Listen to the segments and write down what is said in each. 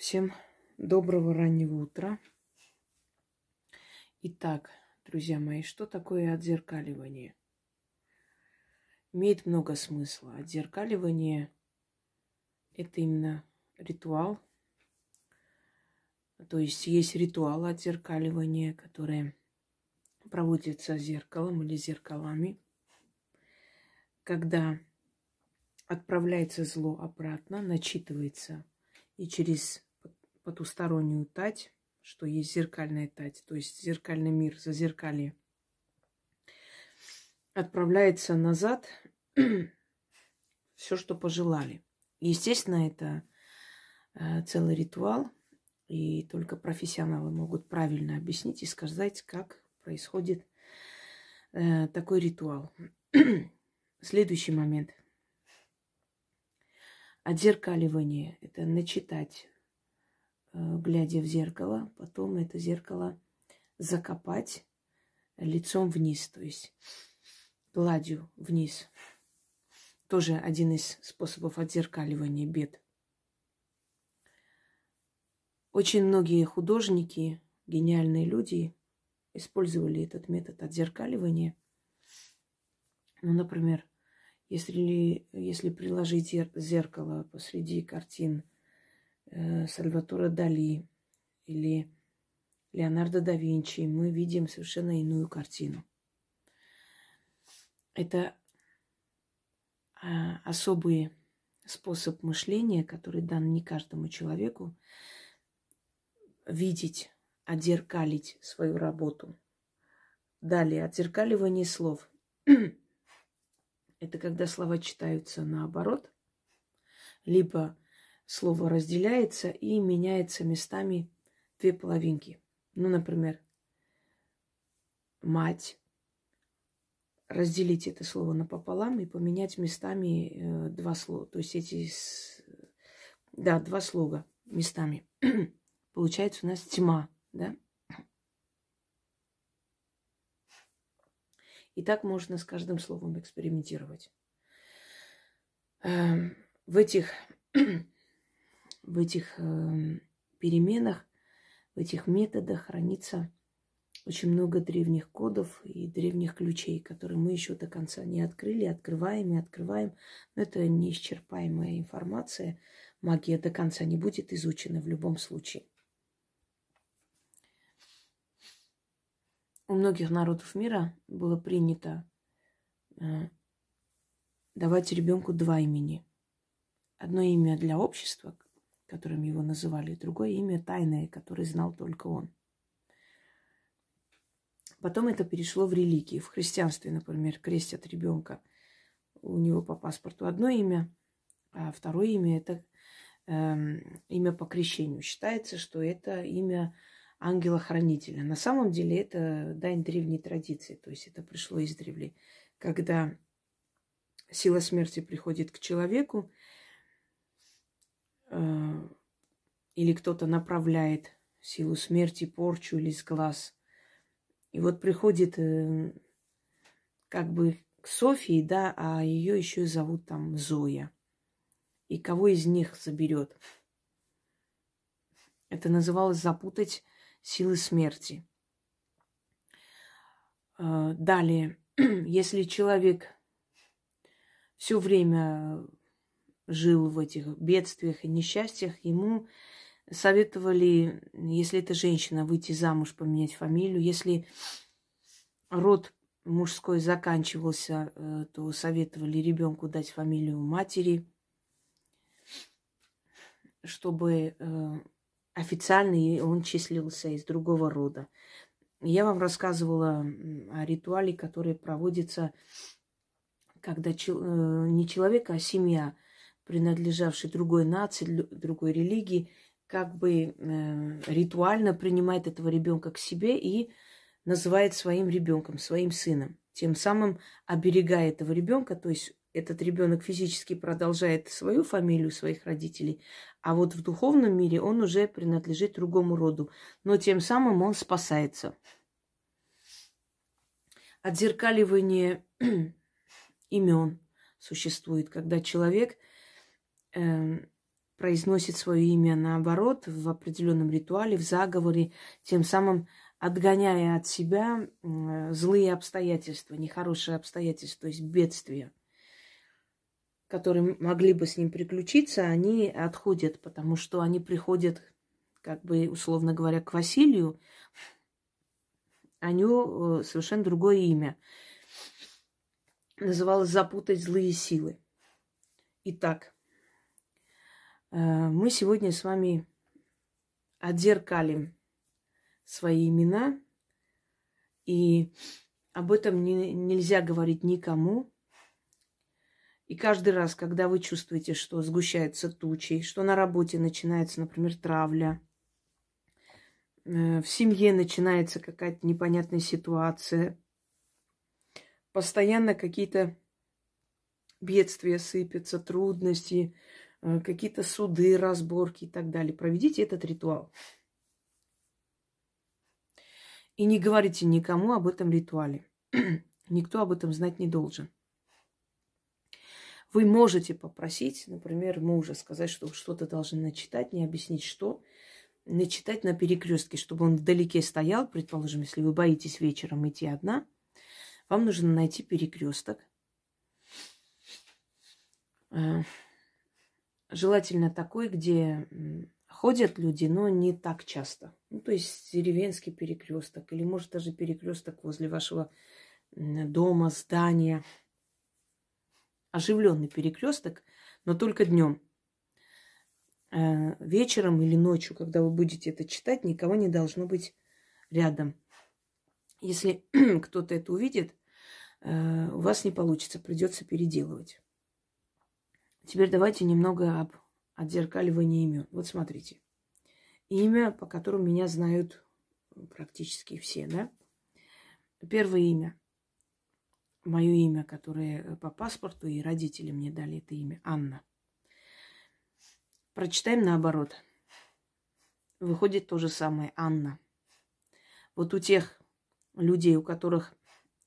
Всем доброго раннего утра. Итак, друзья мои, что такое отзеркаливание? Имеет много смысла. Отзеркаливание – это именно ритуал. То есть есть ритуал отзеркаливания, который проводится зеркалом или зеркалами, когда отправляется зло обратно, начитывается и через потустороннюю тать, что есть зеркальная тать, то есть зеркальный мир, зазеркалье, отправляется назад все, что пожелали. Естественно, это э, целый ритуал, и только профессионалы могут правильно объяснить и сказать, как происходит э, такой ритуал. Следующий момент. Отзеркаливание – это начитать глядя в зеркало, потом это зеркало закопать лицом вниз, то есть гладью вниз. Тоже один из способов отзеркаливания бед. Очень многие художники, гениальные люди использовали этот метод отзеркаливания. Ну, например, если, если приложить зеркало посреди картин э, Сальватора Дали или Леонардо да Винчи, мы видим совершенно иную картину. Это а, особый способ мышления, который дан не каждому человеку, видеть, отзеркалить свою работу. Далее, отзеркаливание слов. Это когда слова читаются наоборот, либо слово разделяется и меняется местами две половинки. Ну, например, мать. Разделить это слово напополам и поменять местами э, два слова. То есть эти, да, два слога местами. Получается у нас тьма, да? И так можно с каждым словом экспериментировать. Эм, в этих в этих э, переменах, в этих методах хранится очень много древних кодов и древних ключей, которые мы еще до конца не открыли, открываем и открываем. Но это неисчерпаемая информация. Магия до конца не будет изучена в любом случае. У многих народов мира было принято э, давать ребенку два имени. Одно имя для общества, которым его называли, другое имя тайное, которое знал только он. Потом это перешло в религии. В христианстве, например, крестят ребенка. У него по паспорту одно имя, а второе имя это э, имя по крещению. Считается, что это имя ангела-хранителя. На самом деле это дань древней традиции, то есть это пришло из древли. Когда сила смерти приходит к человеку, или кто-то направляет силу смерти, порчу или сглаз. И вот приходит э, как бы к Софии, да, а ее еще зовут там Зоя. И кого из них заберет? Это называлось запутать силы смерти. Э, далее, если человек все время жил в этих бедствиях и несчастьях, ему советовали, если это женщина, выйти замуж, поменять фамилию. Если род мужской заканчивался, э, то советовали ребенку дать фамилию матери, чтобы э, официально он числился из другого рода. Я вам рассказывала о ритуале, который проводится, когда э, не человек, а семья – принадлежавший другой нации, другой религии, как бы э, ритуально принимает этого ребенка к себе и называет своим ребенком, своим сыном. Тем самым оберегая этого ребенка, то есть этот ребенок физически продолжает свою фамилию своих родителей, а вот в духовном мире он уже принадлежит другому роду, но тем самым он спасается. Отзеркаливание имен существует, когда человек – произносит свое имя наоборот в определенном ритуале, в заговоре, тем самым отгоняя от себя злые обстоятельства, нехорошие обстоятельства, то есть бедствия, которые могли бы с ним приключиться, они отходят, потому что они приходят, как бы, условно говоря, к Василию, а него совершенно другое имя. Называлось «Запутать злые силы». Итак, э, мы сегодня с вами отзеркалим свои имена. И об этом не, нельзя говорить никому. И каждый раз, когда вы чувствуете, что сгущаются тучи, что на работе начинается, например, травля, э, в семье начинается какая-то непонятная ситуация, постоянно какие-то бедствия сыпятся, трудности, э, какие-то суды, разборки и так далее. Проведите этот ритуал. И не говорите никому об этом ритуале. Никто об этом знать не должен. Вы можете попросить, например, мужа сказать, что что-то должны начитать, не объяснить, что. Начитать на перекрестке, чтобы он вдалеке стоял, предположим, если вы боитесь вечером идти одна, вам нужно найти перекресток. Желательно такой, где ходят люди, но не так часто. Ну, то есть деревенский перекресток, или может даже перекресток возле вашего дома, здания. Оживленный перекресток, но только днем. Э, вечером или ночью, когда вы будете это читать, никого не должно быть рядом. Если кто-то это увидит, э, у вас не получится, придется переделывать. Теперь давайте немного об отзеркаливание имен. Вот смотрите. Имя, по которому меня знают практически все, да? Первое имя. Мое имя, которое по паспорту и родители мне дали это имя. Анна. Прочитаем наоборот. Выходит то же самое. Анна. Вот у тех людей, у которых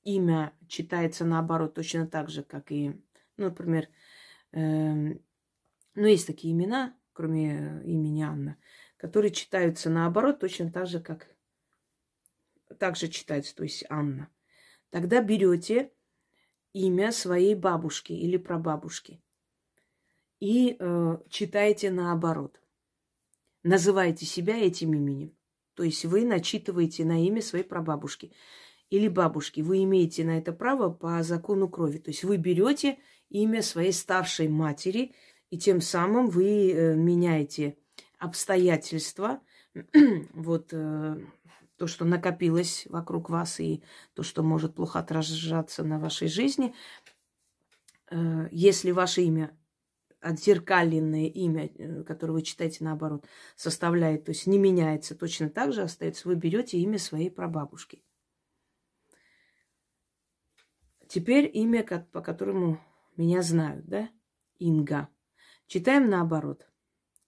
имя читается наоборот точно так же, как и, ну, например, э, но есть такие имена, кроме э, имени Анна, которые читаются наоборот точно так же, как так же читается, то есть Анна. Тогда берете имя своей бабушки или прабабушки и э, читаете наоборот. Называете себя этим именем. То есть вы начитываете на имя своей прабабушки или бабушки. Вы имеете на это право по закону крови. То есть вы берете имя своей старшей матери и тем самым вы э, меняете обстоятельства, вот э, то, что накопилось вокруг вас, и то, что может плохо отражаться на вашей жизни. Э, если ваше имя отзеркаленное имя, которое вы читаете наоборот, составляет, то есть не меняется, точно так же остается, вы берете имя своей прабабушки. Теперь имя, по которому меня знают, да? Инга. Читаем наоборот.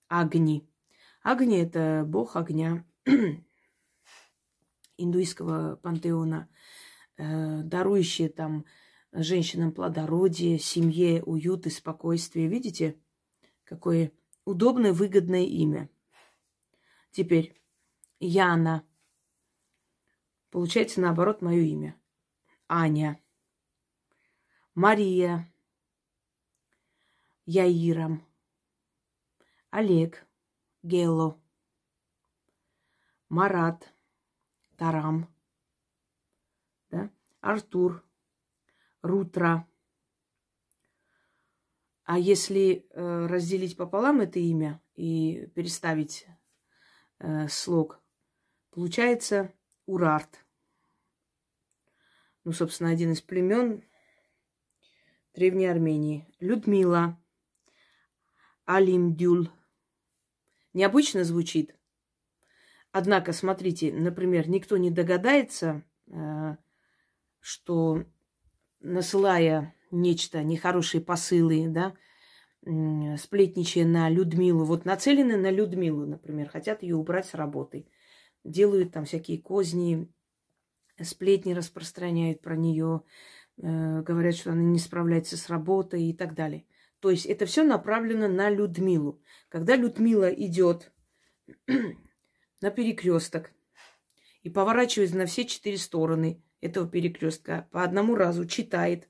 Огни. Огни – это бог огня индуистского пантеона, э, дарующие там женщинам плодородие, семье уют и спокойствие. Видите, какое удобное, выгодное имя. Теперь Яна. Получается, наоборот, мое имя. Аня. Мария. Яиром. Олег, Гелло, Марат, Тарам, да? Артур, Рутра. А если э, разделить пополам это имя и переставить э, слог, получается Урарт. Ну, собственно, один из племен Древней Армении. Людмила, Алимдюль необычно звучит. Однако, смотрите, например, никто не догадается, э, что насылая нечто, нехорошие посылы, да, сплетничая на Людмилу, вот нацелены на Людмилу, например, хотят ее убрать с работы, делают там всякие козни, сплетни распространяют про нее, э, говорят, что она не справляется с работой и так далее. То есть это все направлено на Людмилу. Когда Людмила идет на перекресток и поворачивается на все четыре стороны этого перекрестка, по одному разу читает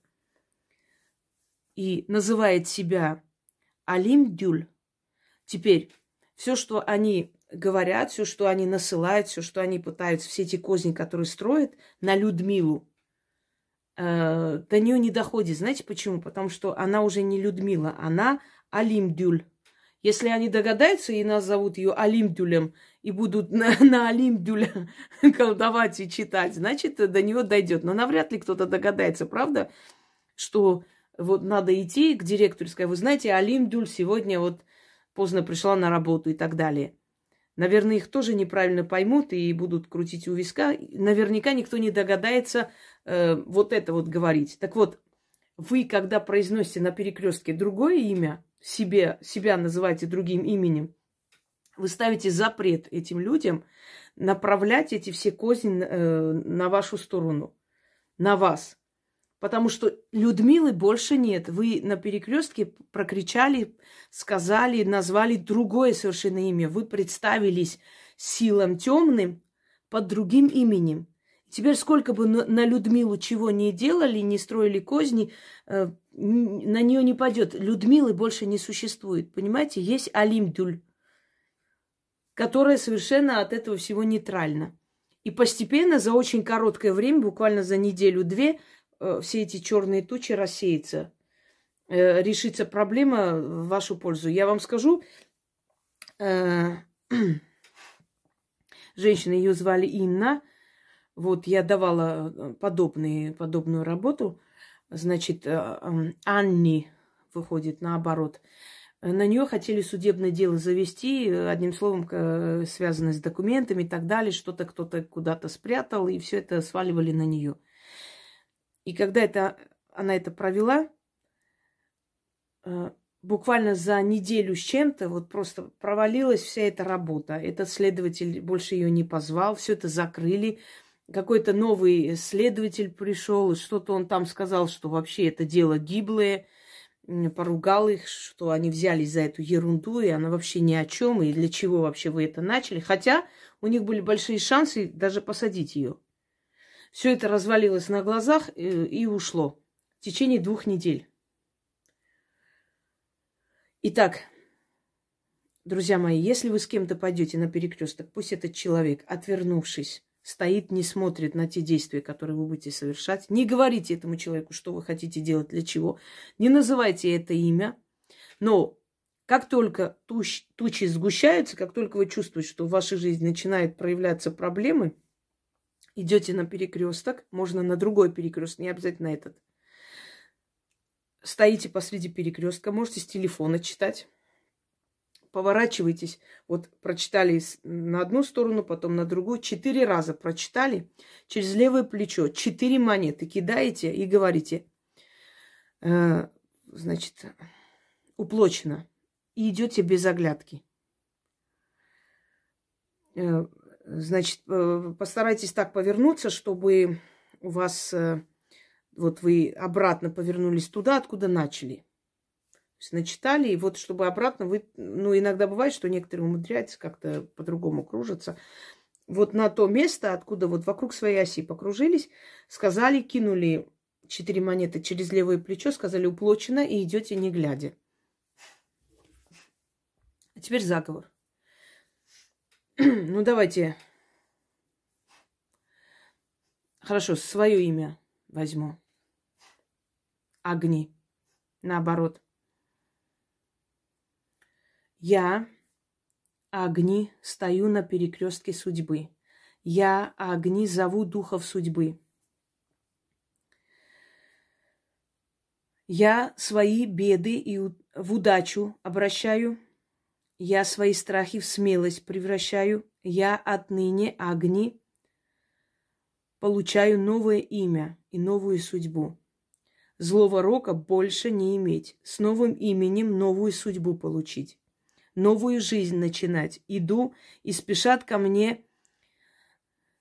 и называет себя Алим Дюль. Теперь все, что они говорят, все, что они насылают, все, что они пытаются, все эти козни, которые строят на Людмилу, э, до нее не доходит. Знаете почему? Потому что она уже не Людмила, она Алимдюль. Если они догадаются, и нас зовут ее Алимдюлем, и будут на, на Алимдюля колдовать и читать, значит, до нее дойдет. Но навряд ли кто-то догадается, правда, что вот надо идти к директору и сказать, вы знаете, Алимдюль сегодня вот поздно пришла на работу и так далее. Наверное, их тоже неправильно поймут и будут крутить у виска. Наверняка никто не догадается э, вот это вот говорить. Так вот, вы, когда произносите на перекрестке другое имя, себе, себя называете другим именем, вы ставите запрет этим людям направлять эти все козни э, на вашу сторону, на вас. Потому что Людмилы больше нет. Вы на перекрестке прокричали, сказали, назвали другое совершенно имя. Вы представились силам темным под другим именем. Теперь сколько бы на Людмилу чего не делали, не строили козни, э, на нее не пойдет. Людмилы больше не существует. Понимаете, есть Алимдюль, которая совершенно от этого всего нейтральна. И постепенно, за очень короткое время, буквально за неделю-две, все эти черные тучи рассеются, э, решится проблема в вашу пользу. Я вам скажу, э, женщина, ее звали Инна. Вот я давала подобные, подобную работу. Значит, Анни выходит наоборот. На нее хотели судебное дело завести, одним словом, связанное с документами и так далее. Что-то кто-то куда-то спрятал, и все это сваливали на нее. И когда это, она это провела, э, буквально за неделю с чем-то вот просто провалилась вся эта работа. Этот следователь больше ее не позвал, все это закрыли. Какой-то новый следователь пришел, что-то он там сказал, что вообще это дело гиблое, поругал их, что они взялись за эту ерунду, и она вообще ни о чем, и для чего вообще вы это начали. Хотя у них были большие шансы даже посадить ее. Все это развалилось на глазах и, э, и ушло в течение двух недель. Итак, друзья мои, если вы с кем-то пойдете на перекресток, пусть этот человек, отвернувшись, стоит, не смотрит на те действия, которые вы будете совершать. Не говорите этому человеку, что вы хотите делать, для чего. Не называйте это имя. Но как только туч, тучи сгущаются, как только вы чувствуете, что в вашей жизни начинают проявляться проблемы – идете на перекресток, можно на другой перекресток, не обязательно этот. Стоите посреди перекрестка, можете с телефона читать. Поворачивайтесь. Вот прочитали на одну сторону, потом на другую. Четыре раза прочитали. Через левое плечо четыре монеты кидаете и говорите, э, значит, уплочено. И идете без оглядки. Значит, э, постарайтесь так повернуться, чтобы у вас э, вот вы обратно повернулись туда, откуда начали. То есть начитали, и вот чтобы обратно вы... Ну, иногда бывает, что некоторые умудряются как-то по-другому кружиться. Вот на то место, откуда вот вокруг своей оси покружились, сказали, кинули четыре монеты через левое плечо, сказали уплочено, и идете не глядя. А теперь заговор. ну, давайте. Хорошо, свое имя возьму. Огни. Наоборот. Я, огни, стою на перекрестке судьбы. Я, огни, зову духов судьбы. Я свои беды и в удачу обращаю я свои страхи в смелость превращаю. Я отныне огни получаю новое имя и новую судьбу. Злого рока больше не иметь. С новым именем новую судьбу получить. Новую жизнь начинать. Иду и спешат ко мне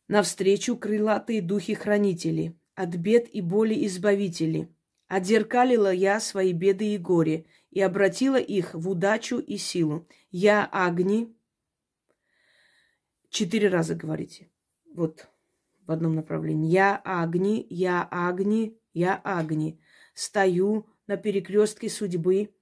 навстречу крылатые духи-хранители, от бед и боли избавители. Отзеркалила я свои беды и горе, и обратила их в удачу и силу. Я Агни. Четыре раза говорите. Вот в одном направлении. Я Агни, я Агни, я Агни. Стою на перекрестке судьбы.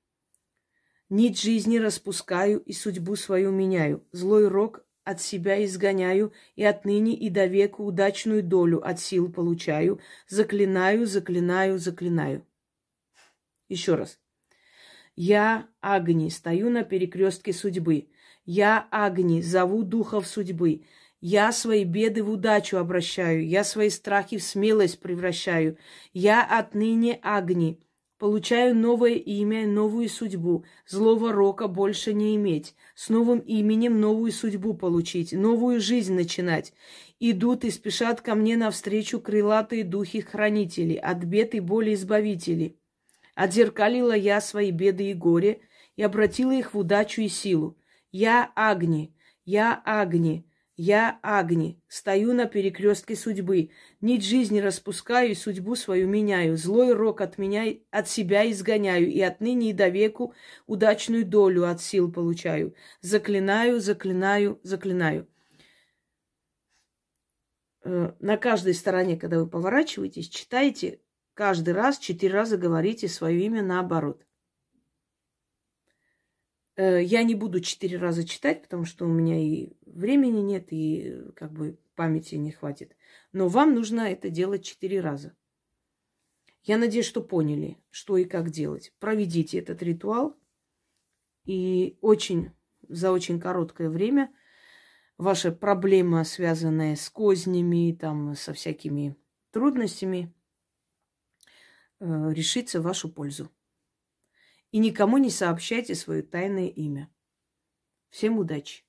Нить жизни распускаю и судьбу свою меняю. Злой рок от себя изгоняю, и отныне и до века удачную долю от сил получаю. Заклинаю, заклинаю, заклинаю. Еще раз. Я, Агни, стою на перекрестке судьбы. Я, Агни, зову духов судьбы. Я свои беды в удачу обращаю, я свои страхи в смелость превращаю. Я отныне Агни, получаю новое имя, новую судьбу. Злого рока больше не иметь. С новым именем новую судьбу получить, новую жизнь начинать. Идут и спешат ко мне навстречу крылатые духи-хранители, от бед и боли избавители. Отзеркалила я свои беды и горе и обратила их в удачу и силу. Я Агни, я Агни, я Агни, стою на перекрестке судьбы. Нить жизни распускаю и судьбу свою меняю. Злой рок от меня, от себя изгоняю. И отныне и до веку удачную долю от сил получаю. Заклинаю, заклинаю, заклинаю. Э, на каждой стороне, когда вы поворачиваетесь, читайте каждый раз, четыре раза говорите свое имя наоборот. Э, я не буду четыре раза читать, потому что у меня и времени нет, и как бы памяти не хватит. Но вам нужно это делать четыре раза. Я надеюсь, что поняли, что и как делать. Проведите этот ритуал, и очень за очень короткое время ваша проблема, связанная с кознями, там, со всякими трудностями, решится в вашу пользу. И никому не сообщайте свое тайное имя. Всем удачи!